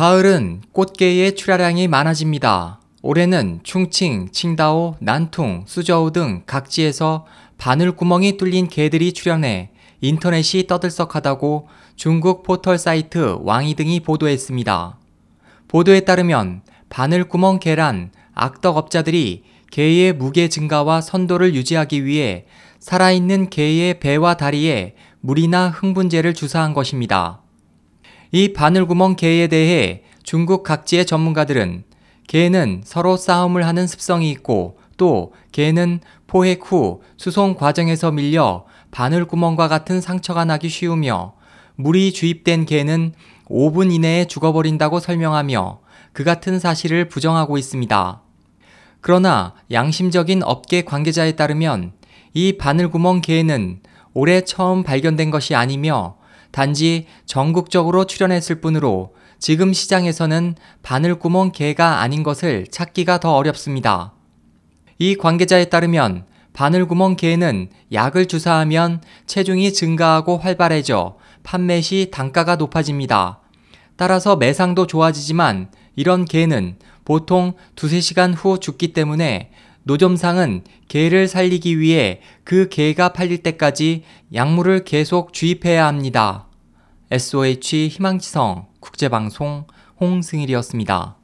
가을은 꽃게의 출하량이 많아집니다. 올해는 충칭, 칭다오, 난퉁, 수저우 등 각지에서 바늘구멍이 뚫린 개들이 출현해 인터넷이 떠들썩하다고 중국 포털 사이트 왕이 등이 보도했습니다. 보도에 따르면 바늘구멍 개란 악덕업자들이 개의 무게 증가와 선도를 유지하기 위해 살아있는 개의 배와 다리에 물이나 흥분제를 주사한 것입니다. 이 바늘구멍 개에 대해 중국 각지의 전문가들은 개는 서로 싸움을 하는 습성이 있고 또 개는 포획 후 수송 과정에서 밀려 바늘구멍과 같은 상처가 나기 쉬우며 물이 주입된 개는 5분 이내에 죽어버린다고 설명하며 그 같은 사실을 부정하고 있습니다. 그러나 양심적인 업계 관계자에 따르면 이 바늘구멍 개는 올해 처음 발견된 것이 아니며 단지 전국적으로 출현했을 뿐으로 지금 시장에서는 바늘 구멍 개가 아닌 것을 찾기가 더 어렵습니다. 이 관계자에 따르면 바늘구멍 개는 약을 주사하면 체중이 증가하고 활발해져 판매 시 단가가 높아집니다. 따라서 매상도 좋아지지만 이런 개는 보통 두세 시간 후 죽기 때문에 노점상은 개를 살리기 위해 그 개가 팔릴 때까지 약물을 계속 주입해야 합니다. SOH 희망지성 국제방송 홍승일이었습니다.